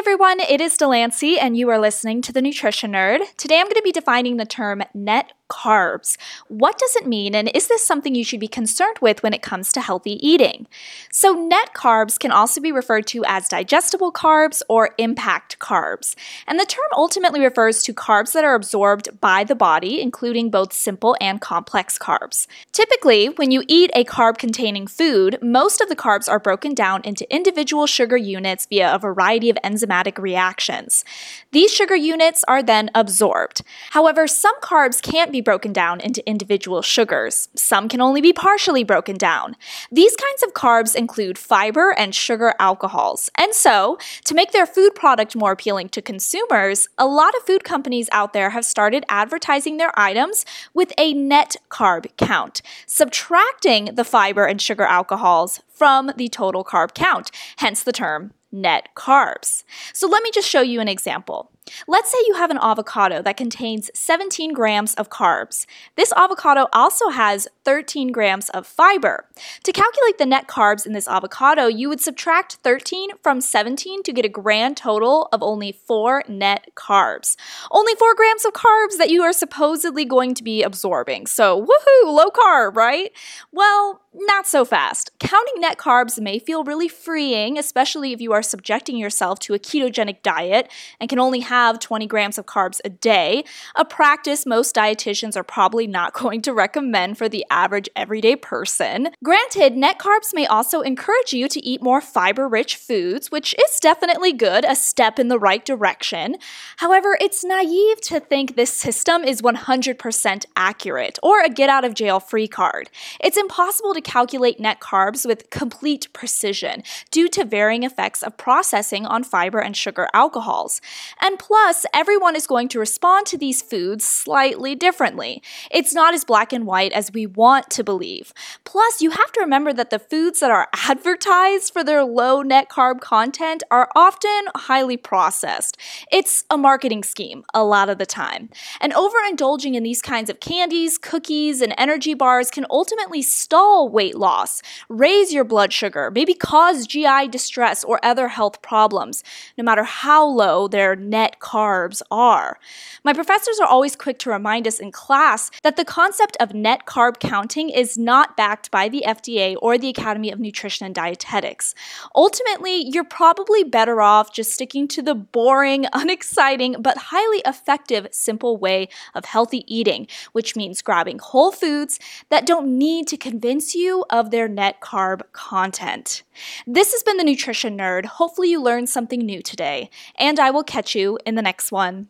everyone, it is Delancey, and you are listening to The Nutrition Nerd. Today I'm going to be defining the term net carbs. What does it mean, and is this something you should be concerned with when it comes to healthy eating? So, net carbs can also be referred to as digestible carbs or impact carbs. And the term ultimately refers to carbs that are absorbed by the body, including both simple and complex carbs. Typically, when you eat a carb containing food, most of the carbs are broken down into individual sugar units via a variety of enzymatic reactions. These sugar units are then absorbed. However, some carbs can't be broken down into individual sugars. Some can only be partially broken down. These kinds of carbs include fiber and sugar alcohols. And so, to make their food product more appealing to consumers, a lot of food companies out there have started advertising their items with a net carb count, subtracting the fiber and sugar alcohols from the total carb count, hence the term net carbs. So let me just show you an example. Let's say you have an avocado that contains 17 grams of carbs. This avocado also has 13 grams of fiber. To calculate the net carbs in this avocado, you would subtract 13 from 17 to get a grand total of only 4 net carbs. Only 4 grams of carbs that you are supposedly going to be absorbing. So, woohoo, low carb, right? Well, not so fast. Counting net carbs may feel really freeing, especially if you are subjecting yourself to a ketogenic diet and can only have 20 grams of carbs a day, a practice most dietitians are probably not going to recommend for the average everyday person. Granted, net carbs may also encourage you to eat more fiber rich foods, which is definitely good, a step in the right direction. However, it's naive to think this system is 100% accurate or a get out of jail free card. It's impossible to calculate net carbs with complete precision due to varying effects of processing on fiber and sugar alcohols. And plus, everyone is going to respond to these foods slightly differently. It's not as black and white as we want to believe. Plus, you have to remember that the foods that are advertised for their low net carb content are often highly processed. It's a marketing scheme a lot of the time. And overindulging in these kinds of candies, cookies, and energy bars can ultimately stall weight loss, raise your blood sugar, maybe cause GI distress or other health problems, no matter how low their net carbs are. My professors are always quick to remind us in class that the concept of net carb counting is not backed by the FDA or the Academy of Nutrition and Dietetics. Ultimately, you're probably better off just sticking to the boring, unexciting, but highly effective, simple way of healthy eating, which means grabbing whole foods that don't need to convince you you of their net carb content. This has been the Nutrition Nerd. Hopefully, you learned something new today, and I will catch you in the next one.